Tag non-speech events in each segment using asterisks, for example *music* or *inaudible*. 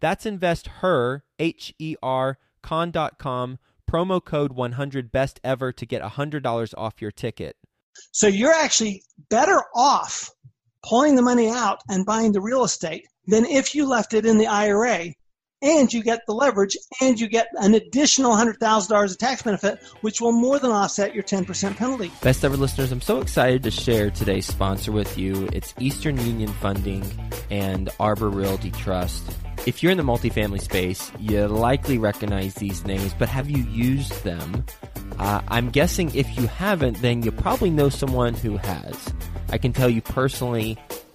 That's investher, H E R, con.com promo code 100 best ever to get $100 off your ticket. So you're actually better off pulling the money out and buying the real estate than if you left it in the IRA and you get the leverage and you get an additional $100,000 of tax benefit, which will more than offset your 10% penalty. Best ever listeners, I'm so excited to share today's sponsor with you. It's Eastern Union Funding and Arbor Realty Trust. If you're in the multifamily space, you likely recognize these names, but have you used them? Uh, I'm guessing if you haven't, then you probably know someone who has. I can tell you personally,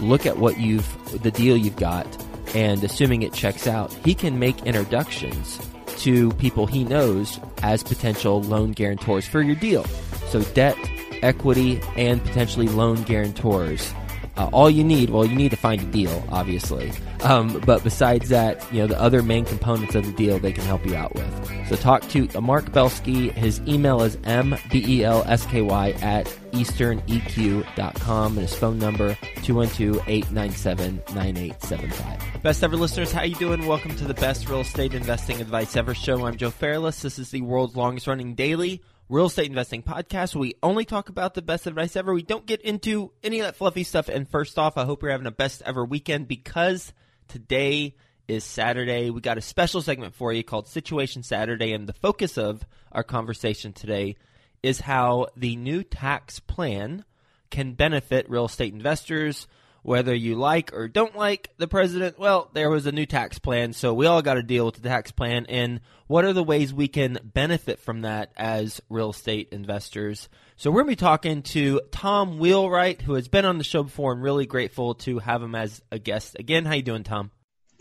look at what you've, the deal you've got, and assuming it checks out, he can make introductions to people he knows as potential loan guarantors for your deal. So debt, equity, and potentially loan guarantors uh, all you need, well, you need to find a deal, obviously. Um, but besides that, you know, the other main components of the deal they can help you out with. So talk to Mark Belsky. His email is mbelsky at easterneq.com and his phone number 212-897-9875. Best ever listeners, how you doing? Welcome to the best real estate investing advice ever show. I'm Joe Fairless. This is the world's longest running daily real estate investing podcast. We only talk about the best advice ever. We don't get into any of that fluffy stuff. And first off, I hope you're having a best ever weekend because today is Saturday. We got a special segment for you called Situation Saturday. And the focus of our conversation today is how the new tax plan can benefit real estate investors whether you like or don't like the president, well, there was a new tax plan, so we all got to deal with the tax plan. And what are the ways we can benefit from that as real estate investors? So we're going to be talking to Tom Wheelwright, who has been on the show before, and really grateful to have him as a guest again. How you doing, Tom?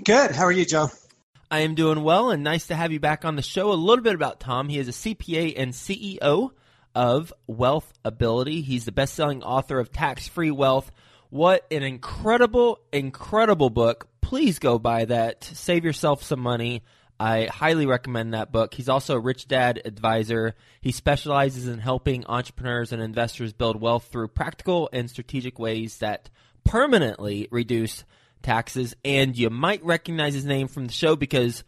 Good. How are you, Joe? I am doing well, and nice to have you back on the show. A little bit about Tom. He is a CPA and CEO of Wealth Ability. He's the best-selling author of Tax Free Wealth What an incredible, incredible book. Please go buy that. Save yourself some money. I highly recommend that book. He's also a rich dad advisor. He specializes in helping entrepreneurs and investors build wealth through practical and strategic ways that permanently reduce taxes. And you might recognize his name from the show because,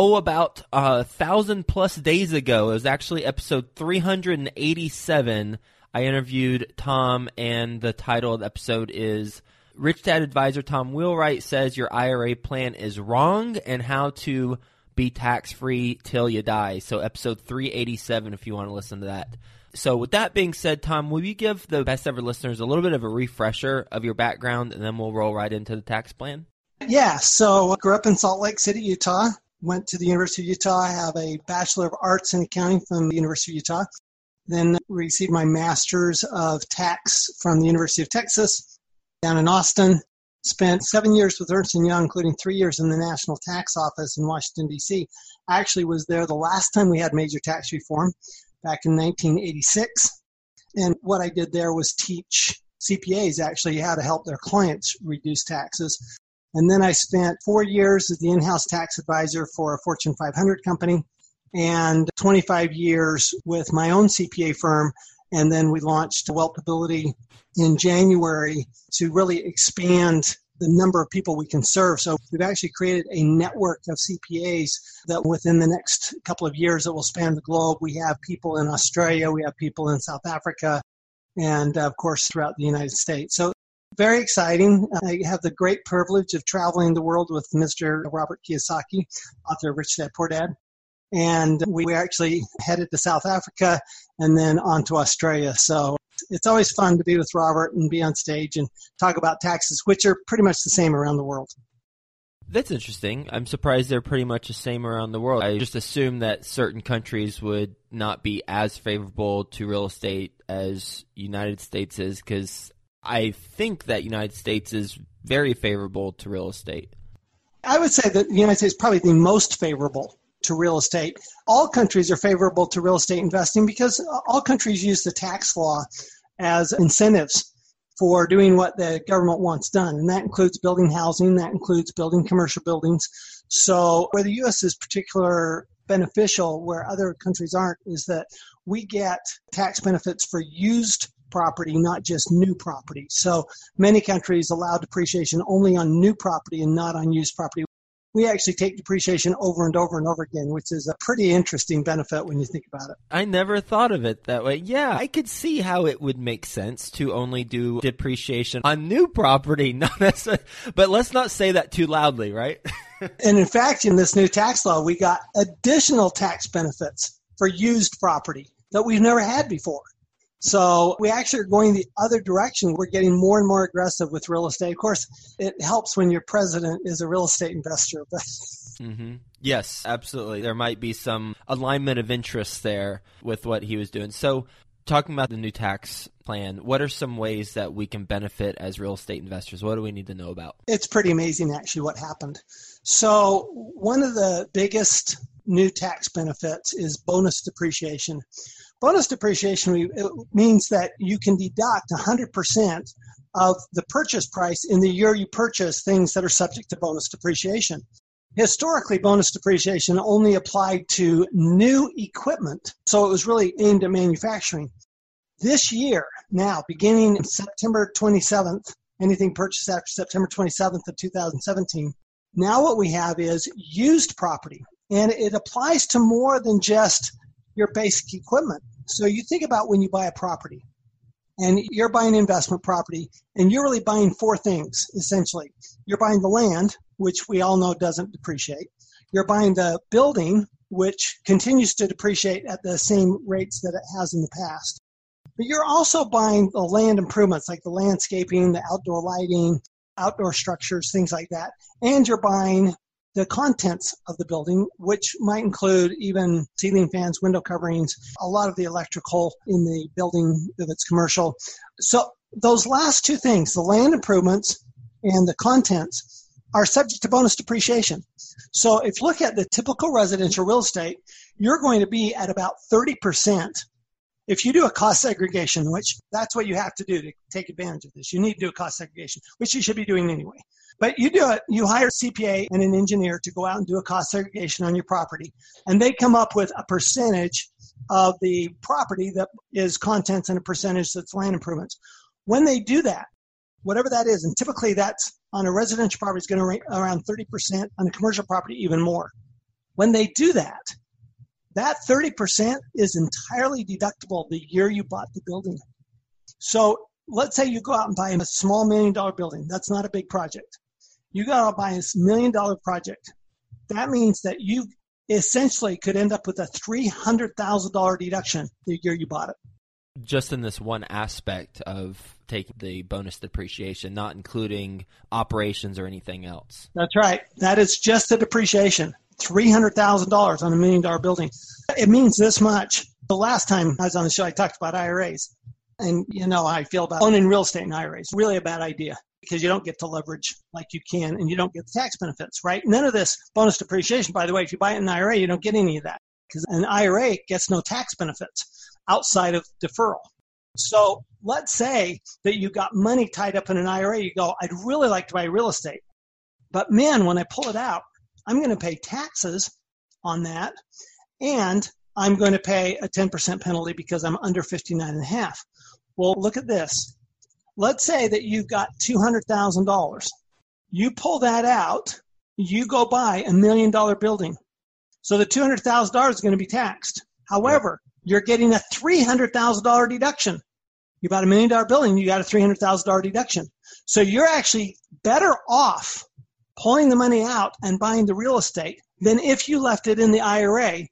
oh, about a thousand plus days ago, it was actually episode 387. I interviewed Tom, and the title of the episode is Rich Dad Advisor Tom Wheelwright says your IRA plan is wrong and how to be tax free till you die. So, episode 387, if you want to listen to that. So, with that being said, Tom, will you give the best ever listeners a little bit of a refresher of your background and then we'll roll right into the tax plan? Yeah. So, I grew up in Salt Lake City, Utah. Went to the University of Utah. I have a Bachelor of Arts in Accounting from the University of Utah. Then received my Master's of Tax from the University of Texas down in Austin. Spent seven years with Ernst & Young, including three years in the National Tax Office in Washington, D.C. I actually was there the last time we had major tax reform back in 1986. And what I did there was teach CPAs actually how to help their clients reduce taxes. And then I spent four years as the in house tax advisor for a Fortune 500 company and 25 years with my own CPA firm. And then we launched Wealthability in January to really expand the number of people we can serve. So we've actually created a network of CPAs that within the next couple of years that will span the globe. We have people in Australia, we have people in South Africa, and of course throughout the United States. So very exciting. Uh, I have the great privilege of traveling the world with Mr. Robert Kiyosaki, author of Rich Dad Poor Dad. And we actually headed to South Africa and then on to Australia. So it's always fun to be with Robert and be on stage and talk about taxes, which are pretty much the same around the world. That's interesting. I'm surprised they're pretty much the same around the world. I just assumed that certain countries would not be as favorable to real estate as United States is because I think that United States is very favorable to real estate. I would say that the United States is probably the most favorable to real estate. All countries are favorable to real estate investing because all countries use the tax law as incentives for doing what the government wants done. And that includes building housing, that includes building commercial buildings. So where the U.S. is particular beneficial where other countries aren't is that we get tax benefits for used property, not just new property. So many countries allow depreciation only on new property and not on used property we actually take depreciation over and over and over again, which is a pretty interesting benefit when you think about it. I never thought of it that way. Yeah, I could see how it would make sense to only do depreciation on new property, *laughs* not necessarily, but let's not say that too loudly, right? *laughs* and in fact, in this new tax law, we got additional tax benefits for used property that we've never had before. So we actually are going the other direction. We're getting more and more aggressive with real estate. Of course, it helps when your president is a real estate investor, but. *laughs* Mm-hmm. Yes, absolutely. There might be some alignment of interests there with what he was doing. So, talking about the new tax plan, what are some ways that we can benefit as real estate investors? What do we need to know about? It's pretty amazing, actually, what happened. So, one of the biggest new tax benefits is bonus depreciation. Bonus depreciation means that you can deduct 100% of the purchase price in the year you purchase things that are subject to bonus depreciation. Historically, bonus depreciation only applied to new equipment, so it was really aimed at manufacturing. This year, now, beginning September 27th, anything purchased after September 27th of 2017, now what we have is used property, and it applies to more than just your basic equipment. So you think about when you buy a property and you're buying investment property and you're really buying four things essentially. You're buying the land, which we all know doesn't depreciate. You're buying the building, which continues to depreciate at the same rates that it has in the past. But you're also buying the land improvements like the landscaping, the outdoor lighting, outdoor structures, things like that. And you're buying the contents of the building, which might include even ceiling fans, window coverings, a lot of the electrical in the building if it's commercial. So those last two things, the land improvements and the contents, are subject to bonus depreciation. So if you look at the typical residential real estate, you're going to be at about 30% if you do a cost segregation, which that's what you have to do to take advantage of this, you need to do a cost segregation, which you should be doing anyway. But you do it, you hire a CPA and an engineer to go out and do a cost segregation on your property, and they come up with a percentage of the property that is contents and a percentage that's land improvements. When they do that, whatever that is, and typically that's on a residential property is going to rate around 30%, on a commercial property even more. When they do that, that 30% is entirely deductible the year you bought the building. So let's say you go out and buy a small million dollar building. That's not a big project. You got to buy a million dollar project. That means that you essentially could end up with a $300,000 deduction the year you bought it. Just in this one aspect of taking the bonus depreciation, not including operations or anything else. That's right. That is just the depreciation. $300,000 on a million dollar building. It means this much. The last time I was on the show, I talked about IRAs. And you know how I feel about owning real estate in IRAs. Really a bad idea because you don't get to leverage like you can and you don't get the tax benefits, right? None of this bonus depreciation, by the way, if you buy it in an IRA, you don't get any of that because an IRA gets no tax benefits outside of deferral. So let's say that you got money tied up in an IRA. You go, I'd really like to buy real estate. But man, when I pull it out, I'm going to pay taxes on that and I'm going to pay a 10% penalty because I'm under 59 and a half. Well, look at this. Let's say that you've got $200,000. You pull that out, you go buy a million dollar building. So the $200,000 is going to be taxed. However, you're getting a $300,000 deduction. You bought a million dollar building, you got a $300,000 deduction. So you're actually better off pulling the money out and buying the real estate than if you left it in the IRA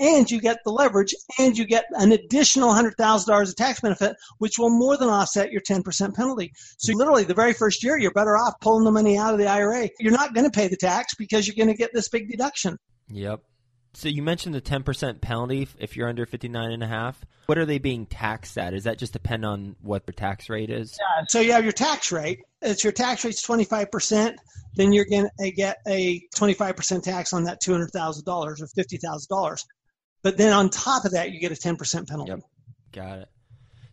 and you get the leverage and you get an additional $100,000 of tax benefit, which will more than offset your 10% penalty. So literally the very first year, you're better off pulling the money out of the IRA. You're not going to pay the tax because you're going to get this big deduction. Yep. So you mentioned the 10% penalty if you're under 59 and a half. What are they being taxed at? Does that just depend on what the tax rate is? Yeah, so you have your tax rate. If your tax rate's 25%, then you're going to get a 25% tax on that $200,000 or $50,000. But then on top of that, you get a 10% penalty. Yep. Got it.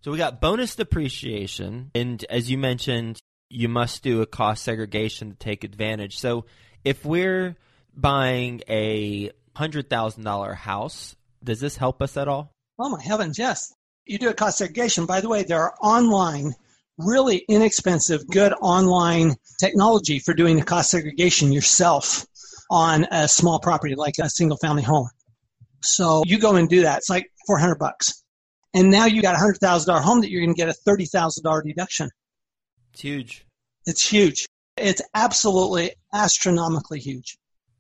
So we got bonus depreciation. And as you mentioned, you must do a cost segregation to take advantage. So if we're buying a $100,000 house, does this help us at all? Oh my heavens, yes. You do a cost segregation. By the way, there are online, really inexpensive, good online technology for doing the cost segregation yourself on a small property like a single family home. So you go and do that. It's like 400 bucks. And now you got a $100,000 home that you're going to get a $30,000 deduction. It's huge. It's huge. It's absolutely astronomically huge.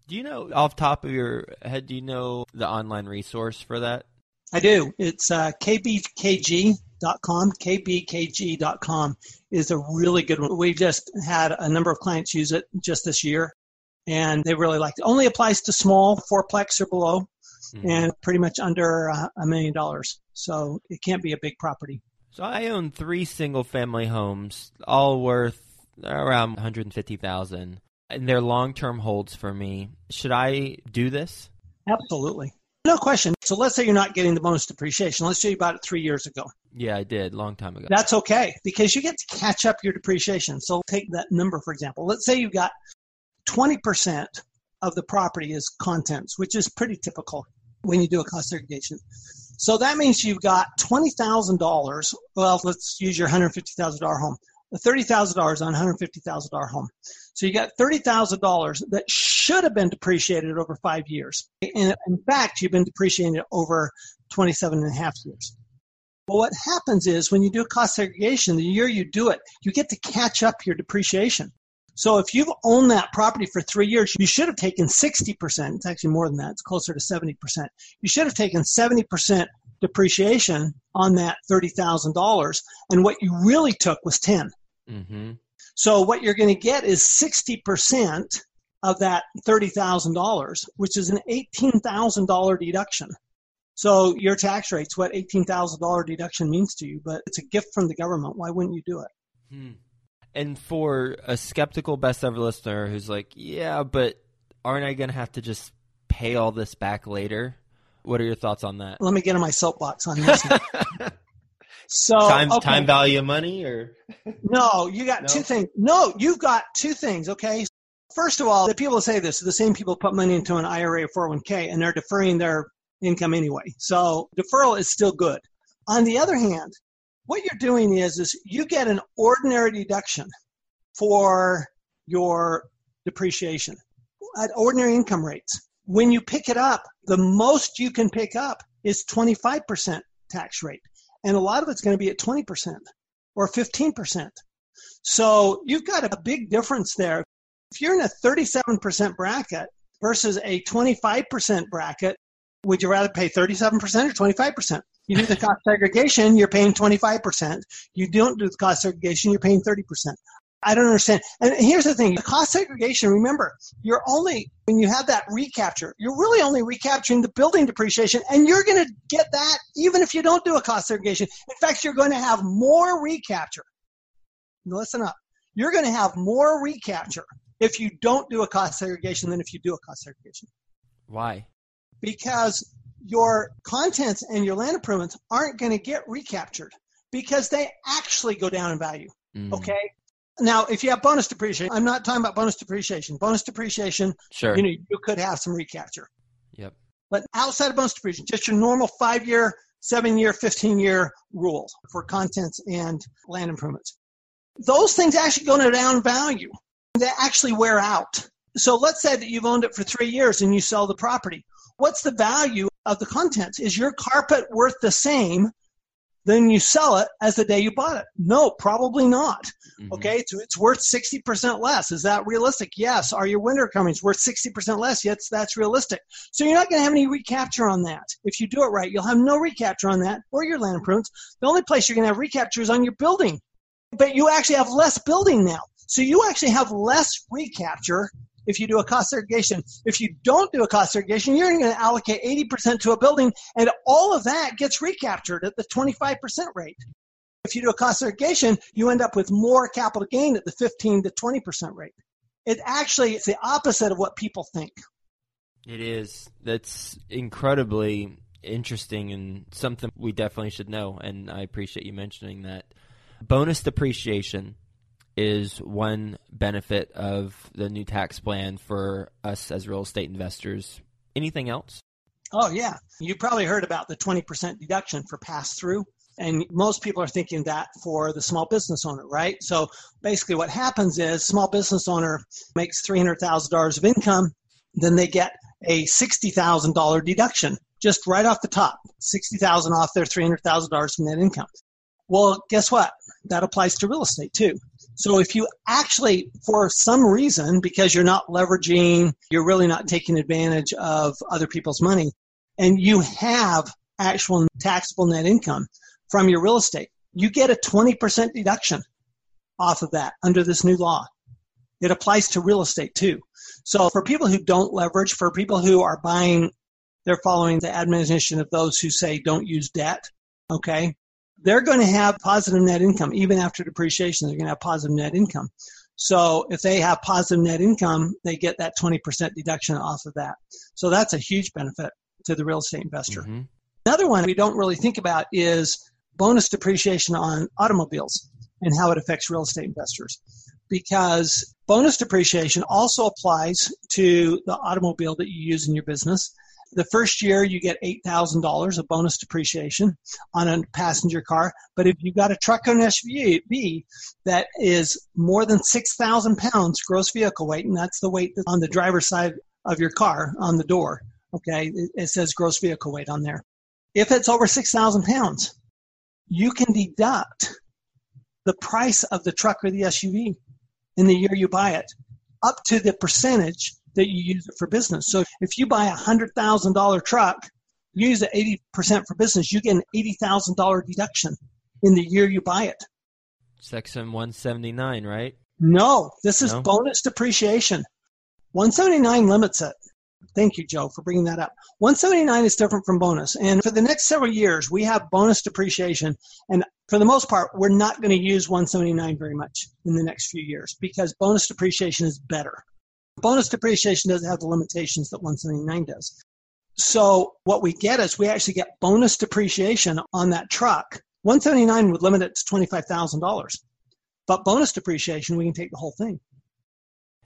Do you know off top of your head? Do you know the online resource for that? I do. It's uh, kbkg.com. kbkg.com is a really good one. We've just had a number of clients use it just this year, and they really liked it. Only applies to small fourplex or below, mm-hmm. and pretty much under uh, a million dollars. So it can't be a big property. So I own three single family homes, all worth around 150,000 and they're long term holds for me. Should I do this? Absolutely. No question. So let's say you're not getting the bonus depreciation. Let's say you bought it three years ago. Yeah, I did, long time ago. That's okay because you get to catch up your depreciation. So take that number, for example. Let's say you've got 20% of the property is contents, which is pretty typical when you do a cost segregation. So that means you've got $20,000. Well, let's use your $150,000 home. $30,000 on a $150,000 home. So you got $30,000 that should have been depreciated over five years. And in fact, you've been depreciating it over 27 and a half years. But what happens is when you do a cost segregation, the year you do it, you get to catch up your depreciation. So if you've owned that property for three years, you should have taken 60%. It's actually more than that. It's closer to 70%. You should have taken 70% depreciation on that $30,000. And what you really took was 10. Mm-hmm. So what you're going to get is 60% of that $30,000, which is an $18,000 deduction. So your tax rate's what $18,000 deduction means to you, but it's a gift from the government. Why wouldn't you do it? Hmm. And for a skeptical best ever listener who's like, yeah, but aren't I going to have to just pay all this back later? What are your thoughts on that? Let me get in my soapbox on this. *laughs* So time okay. time value of money or *laughs* No, you got No? two things. No, you've got two things, okay? First of all, the people that say this the same people put money into an IRA or 401k and they're deferring their income anyway. So deferral is still good. On the other hand, what you're doing is, is you get an ordinary deduction for your depreciation at ordinary income rates. When you pick it up, the most you can pick up is 25% tax rate. And a lot of it's going to be at 20% or 15%. So you've got a big difference there. If you're in a 37% bracket versus a 25% bracket, would you rather pay 37% or 25%? You do the cost *laughs* segregation, you're paying 25%. You don't do the cost segregation, you're paying 30%. I don't understand. And here's the thing, the cost segregation, remember, you're only, when you have that recapture, you're really only recapturing the building depreciation and you're going to get that even if you don't do a cost segregation. In fact, you're going to have more recapture. Listen up. You're going to have more recapture if you don't do a cost segregation than if you do a cost segregation why? Because your contents and your land improvements aren't going to get recaptured because they actually go down in value. Mm, Okay. Now, if you have bonus depreciation, I'm not talking about bonus depreciation. Bonus depreciation, Sure. you know, you could have some recapture. yep. But outside of bonus depreciation, just your normal five year, seven year, 15 year rule for contents and land improvements. Those things actually go down in value. They actually wear out. So let's say that you've owned it for three years and you sell the property. What's the value of the contents? Is your carpet worth the same than you sell it as the day you bought it? No, probably not. Mhm. Okay, it's, it's worth 60% less. Is that realistic? Yes. Are your winter comings worth 60% less? Yes, that's realistic. So you're not going to have any recapture on that. If you do it right, you'll have no recapture on that or your land improvements. The only place you're going to have recapture is on your building. But you actually have less building now. So you actually have less recapture if you do a cost segregation. If you don't do a cost segregation, you're going to allocate 80% to a building and all of that gets recaptured at the 25% rate. If you do a cost segregation, you end up with more capital gain at the 15 to 20% rate. It actually is the opposite of what people think. It is. That's incredibly interesting and something we definitely should know. And I appreciate you mentioning that. Bonus depreciation is one benefit of the new tax plan for us as real estate investors. Anything else? Oh, yeah. You probably heard about the 20% deduction for pass through. And most people are thinking that for the small business owner, right? So basically, what happens is small business owner makes $300,000 of income, then they get a $60,000 deduction just right off the top, 60000 off their $300,000 from net income. Well, guess what? That applies to real estate too. So if you actually, for some reason, because you're not leveraging, you're really not taking advantage of other people's money, and you have actual taxable net income from your real estate, you get a 20% deduction off of that under this new law. It applies to real estate too. So for people who don't leverage, for people who are buying, they're following the admonition of those who say don't use debt. Okay. They're going to have positive net income. Even after depreciation, they're going to have positive net income. So if they have positive net income, they get that 20% deduction off of that. So that's a huge benefit to the real estate investor. Mhm. Another one we don't really think about is bonus depreciation on automobiles and how it affects real estate investors. Because bonus depreciation also applies to the automobile that you use in your business. The first year you get $8,000 of bonus depreciation on a passenger car. But if you've got a truck or an SUV that is more than 6,000 pounds gross vehicle weight, and that's the weight that's on the driver's side of your car on the door, okay, it, it says gross vehicle weight on there. If it's over 6,000 pounds, you can deduct the price of the truck or the SUV in the year you buy it up to the percentage that you use it for business. So if you buy a $100,000 truck, you use it 80% for business, you get an $80,000 deduction in the year you buy it. Section 179, right? No, this is No? bonus depreciation. 179 limits it. Thank you, Joe, for bringing that up. 179 is different from bonus. And for the next several years, we have bonus depreciation. And for the most part, we're not going to use 179 very much in the next few years because bonus depreciation is better. Bonus depreciation doesn't have the limitations that 179 does. So what we get is we actually get bonus depreciation on that truck 179 would limit it to $25,000. But bonus depreciation, we can take the whole thing.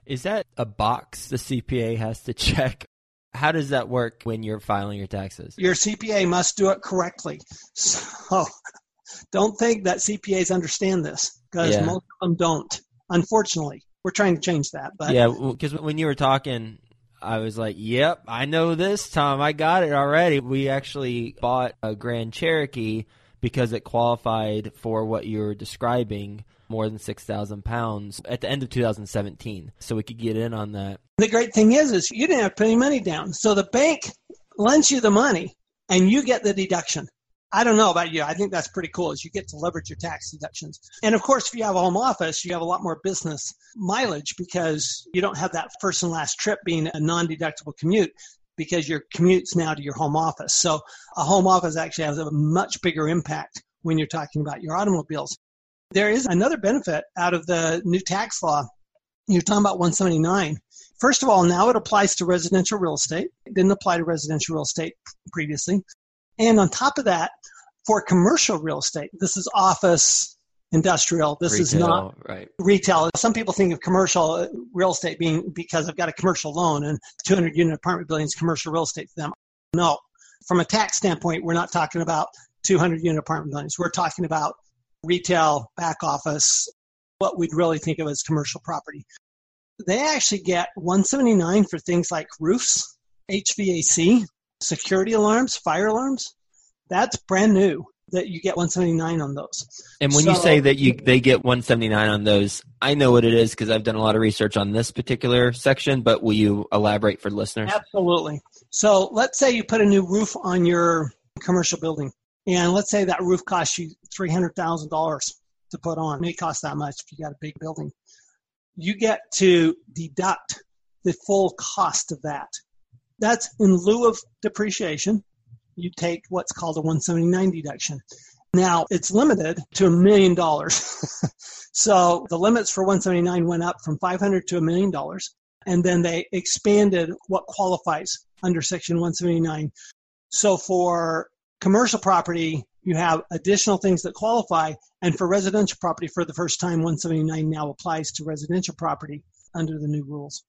Is that a box the CPA has to *laughs* check? How does that work when you're filing your taxes? Your CPA must do it correctly. So *laughs* don't think that CPAs understand this because yeah. most of them don't. Unfortunately, we're trying to change that. But yeah, because when you were talking, I was like, "Yep, I know this, Tom. I got it already." We actually bought a Grand Cherokee because it qualified for what you're describing more than 6,000 pounds at the end of 2017. So we could get in on that. The great thing is, is you didn't have to put any money down. So the bank lends you the money and you get the deduction. I don't know about you. I think that's pretty cool is you get to leverage your tax deductions. And of course, if you have a home office, you have a lot more business mileage because you don't have that first and last trip being a non-deductible commute because your commute's now to your home office. So a home office actually has a much bigger impact when you're talking about your automobiles. There is another benefit out of the new tax law. You're talking about 179. First of all, now it applies to residential real estate. It didn't apply to residential real estate previously. And on top of that, for commercial real estate, this is office, industrial. This retail, is not right. retail. Some people think of commercial uh, real estate being because I've got a commercial loan and 200 unit apartment buildings, commercial real estate for them. No, from a tax standpoint, we're not talking about 200 unit apartment buildings. We're talking about retail, back office, what we'd really think of as commercial property. They actually get 179 for things like roofs, HVAC, security alarms, fire alarms. That's brand new that you get 179 on those. And when so, you say that you they get 179 on those, I know what it is because I've done a lot of research on this particular section, but will you elaborate for listeners? Absolutely. So, let's say you put a new roof on your commercial building. And let's say that roof costs you $300,000 to put on. It may cost that much if you got a big building. You get to deduct the full cost of that. That's in lieu of depreciation. You take what's called a 179 deduction. Now it's limited to a million dollars. *laughs* so the limits for 179 went up from 500 to a million dollars. And then they expanded what qualifies under section 179. So for commercial property, you have additional things that qualify. And for residential property, for the first time, 179 now applies to residential property under the new rules.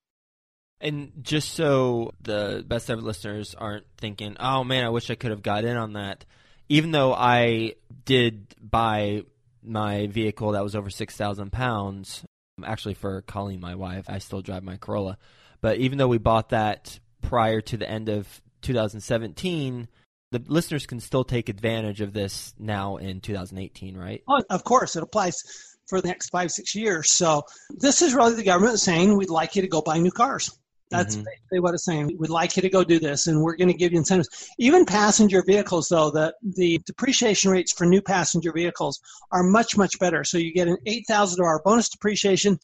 And just so the best ever listeners aren't thinking, oh man, I wish I could have got in on that. Even though I did buy my vehicle that was over 6,000 pounds, actually for Colleen, my wife, I still drive my Corolla. But even though we bought that prior to the end of 2017, the listeners can still take advantage of this now in 2018, right? Oh, of course, it applies for the next five, six years. So this is really the government saying we'd like you to go buy new cars. That's mm-hmm. basically what it's saying. We'd like you to go do this, and we're going to give you incentives. Even passenger vehicles, though, the, the depreciation rates for new passenger vehicles are much, much better. So you get an $8,000 bonus depreciation,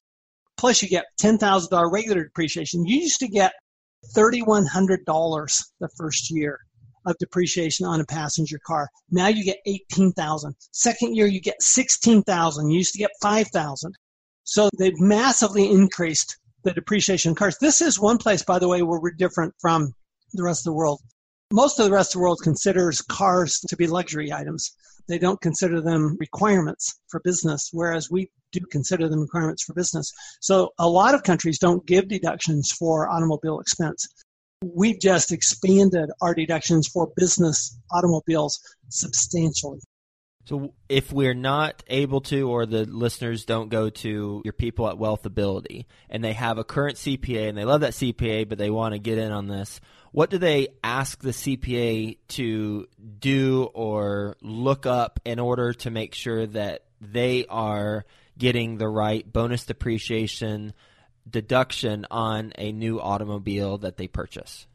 plus you get $10,000 regular depreciation. You used to get $3,100 the first year of depreciation on a passenger car. Now you get 18,000. Second year you get 16,000. You used to get 5,000. So they've massively increased the depreciation cars. This is one place, by the way, where we're different from the rest of the world. Most of the rest of the world considers cars to be luxury items. They don't consider them requirements for business, whereas we do consider them requirements for business. So a lot of countries don't give deductions for automobile expense we've just expanded our deductions for business automobiles substantially. So if we're not able to, or the listeners don't go to your people at Wealthability, and they have a current CPA and they love that CPA, but they want to get in on this, what do they ask the CPA to do or look up in order to make sure that they are getting the right bonus depreciation deduction on a new automobile that they purchase?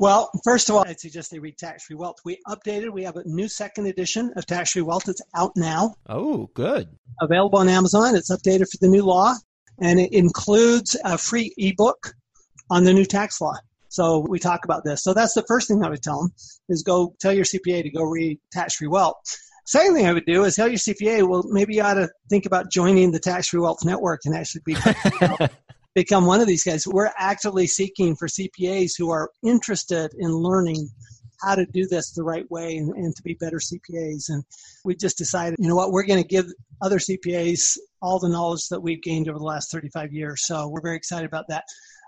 Well, first of all, I'd suggest they read Tax Free Wealth. We updated. We have a new second edition of Tax Free Wealth. It's out now. Oh, good. Available on Amazon. It's updated for the new law, and it includes a free ebook on the new tax law. So we talk about this. So that's the first thing I would tell them is go tell your CPA to go read Tax Free Wealth. Second thing I would do is tell your CPA, well, maybe you ought to think about joining the Tax Free Wealth Network and actually be *laughs* become one of these guys. We're actively seeking for CPAs who are interested in learning how to do this the right way and, and to be better CPAs. And we just decided, you know what, we're going to give other CPAs all the knowledge that we've gained over the last 35 years. So we're very excited about that.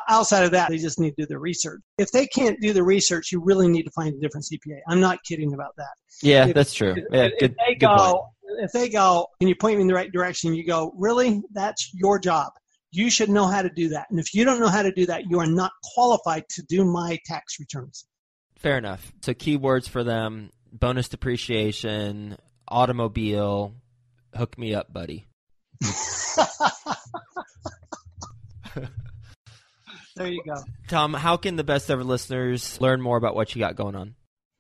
Outside of that, they just need to do the research. If they can't do the research, you really need to find a different CPA. I'm not kidding about that. Yeah, If- that's true. If, Yeah, if good, they good point. go, if they go, can you point me in the right direction? You go, really? That's your job. You should know how to do that. And if you don't know how to do that, you are not qualified to do my tax returns. Fair enough. So keywords for them: bonus depreciation, automobile. Hook me up, buddy. *laughs* there you go. Tom, how can the best ever listeners learn more about what you got going on?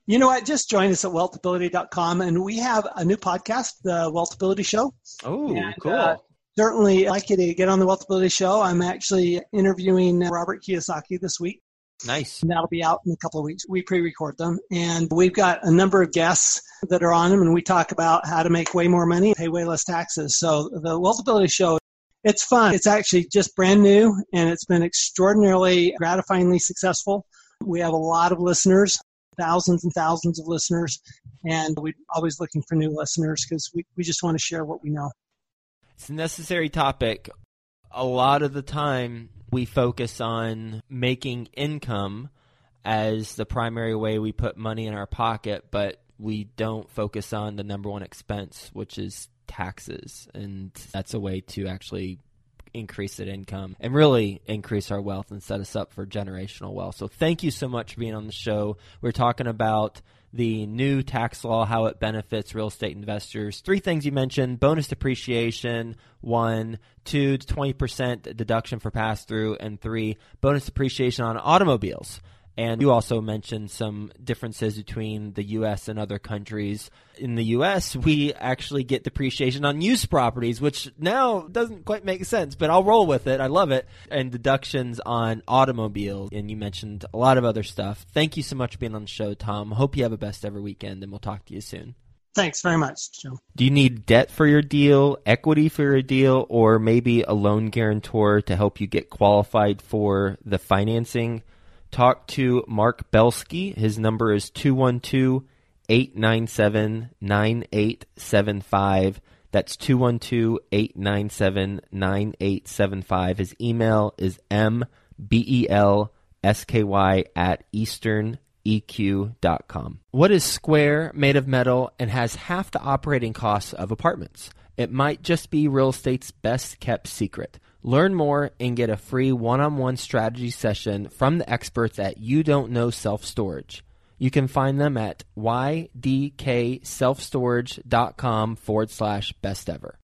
You know what? Just join us at wealthability.com and we have a new podcast, the Wealthability Show. Oh, cool. uh, Certainly like you to get on the Wealthability Show. I'm actually interviewing uh, Robert Kiyosaki this week. nice. And that'll be out in a couple of weeks. We pre-record them, and we've got a number of guests that are on them, and we talk about how to make way more money, pay way less taxes. So the Wealthability Show, it's fun. It's actually just brand new, and it's been extraordinarily gratifyingly successful. We have a lot of listeners, thousands and thousands of listeners, and we're always looking for new listeners because we, we just want to share what we know. It's a necessary topic. A lot of the time, we focus on making income as the primary way we put money in our pocket, but we don't focus on the number one expense, which is taxes. And that's a way to actually increase that income and really increase our wealth and set us up for generational wealth. So thank you so much for being on the show. We're talking about the new tax law, how it benefits real estate investors. Three things you mentioned bonus depreciation, one, two, 20% deduction for pass through, and three, bonus depreciation on automobiles. And you also mentioned some differences between the U.S. and other countries. In the U.S., we actually get depreciation on used properties, which now doesn't quite make sense, but I'll roll with it. I love it. And deductions on automobiles. And you mentioned a lot of other stuff. Thank you so much for being on the show, Tom. Hope you have a best ever weekend, and we'll talk to you soon. Thanks very much, Joe. Do you need debt for your deal, equity for your deal, or maybe a loan guarantor to help you get qualified for the financing? Talk to Mark Belsky. His number is 212 897 9875. That's 212 897 9875. His email is mbelsky at easterneq.com. What is square, made of metal, and has half the operating costs of apartments? It might just be real estate's best kept secret. Learn more and get a free one on one strategy session from the experts at You Don't Know Self Storage. You can find them at ydkselfstorage.com forward slash best ever.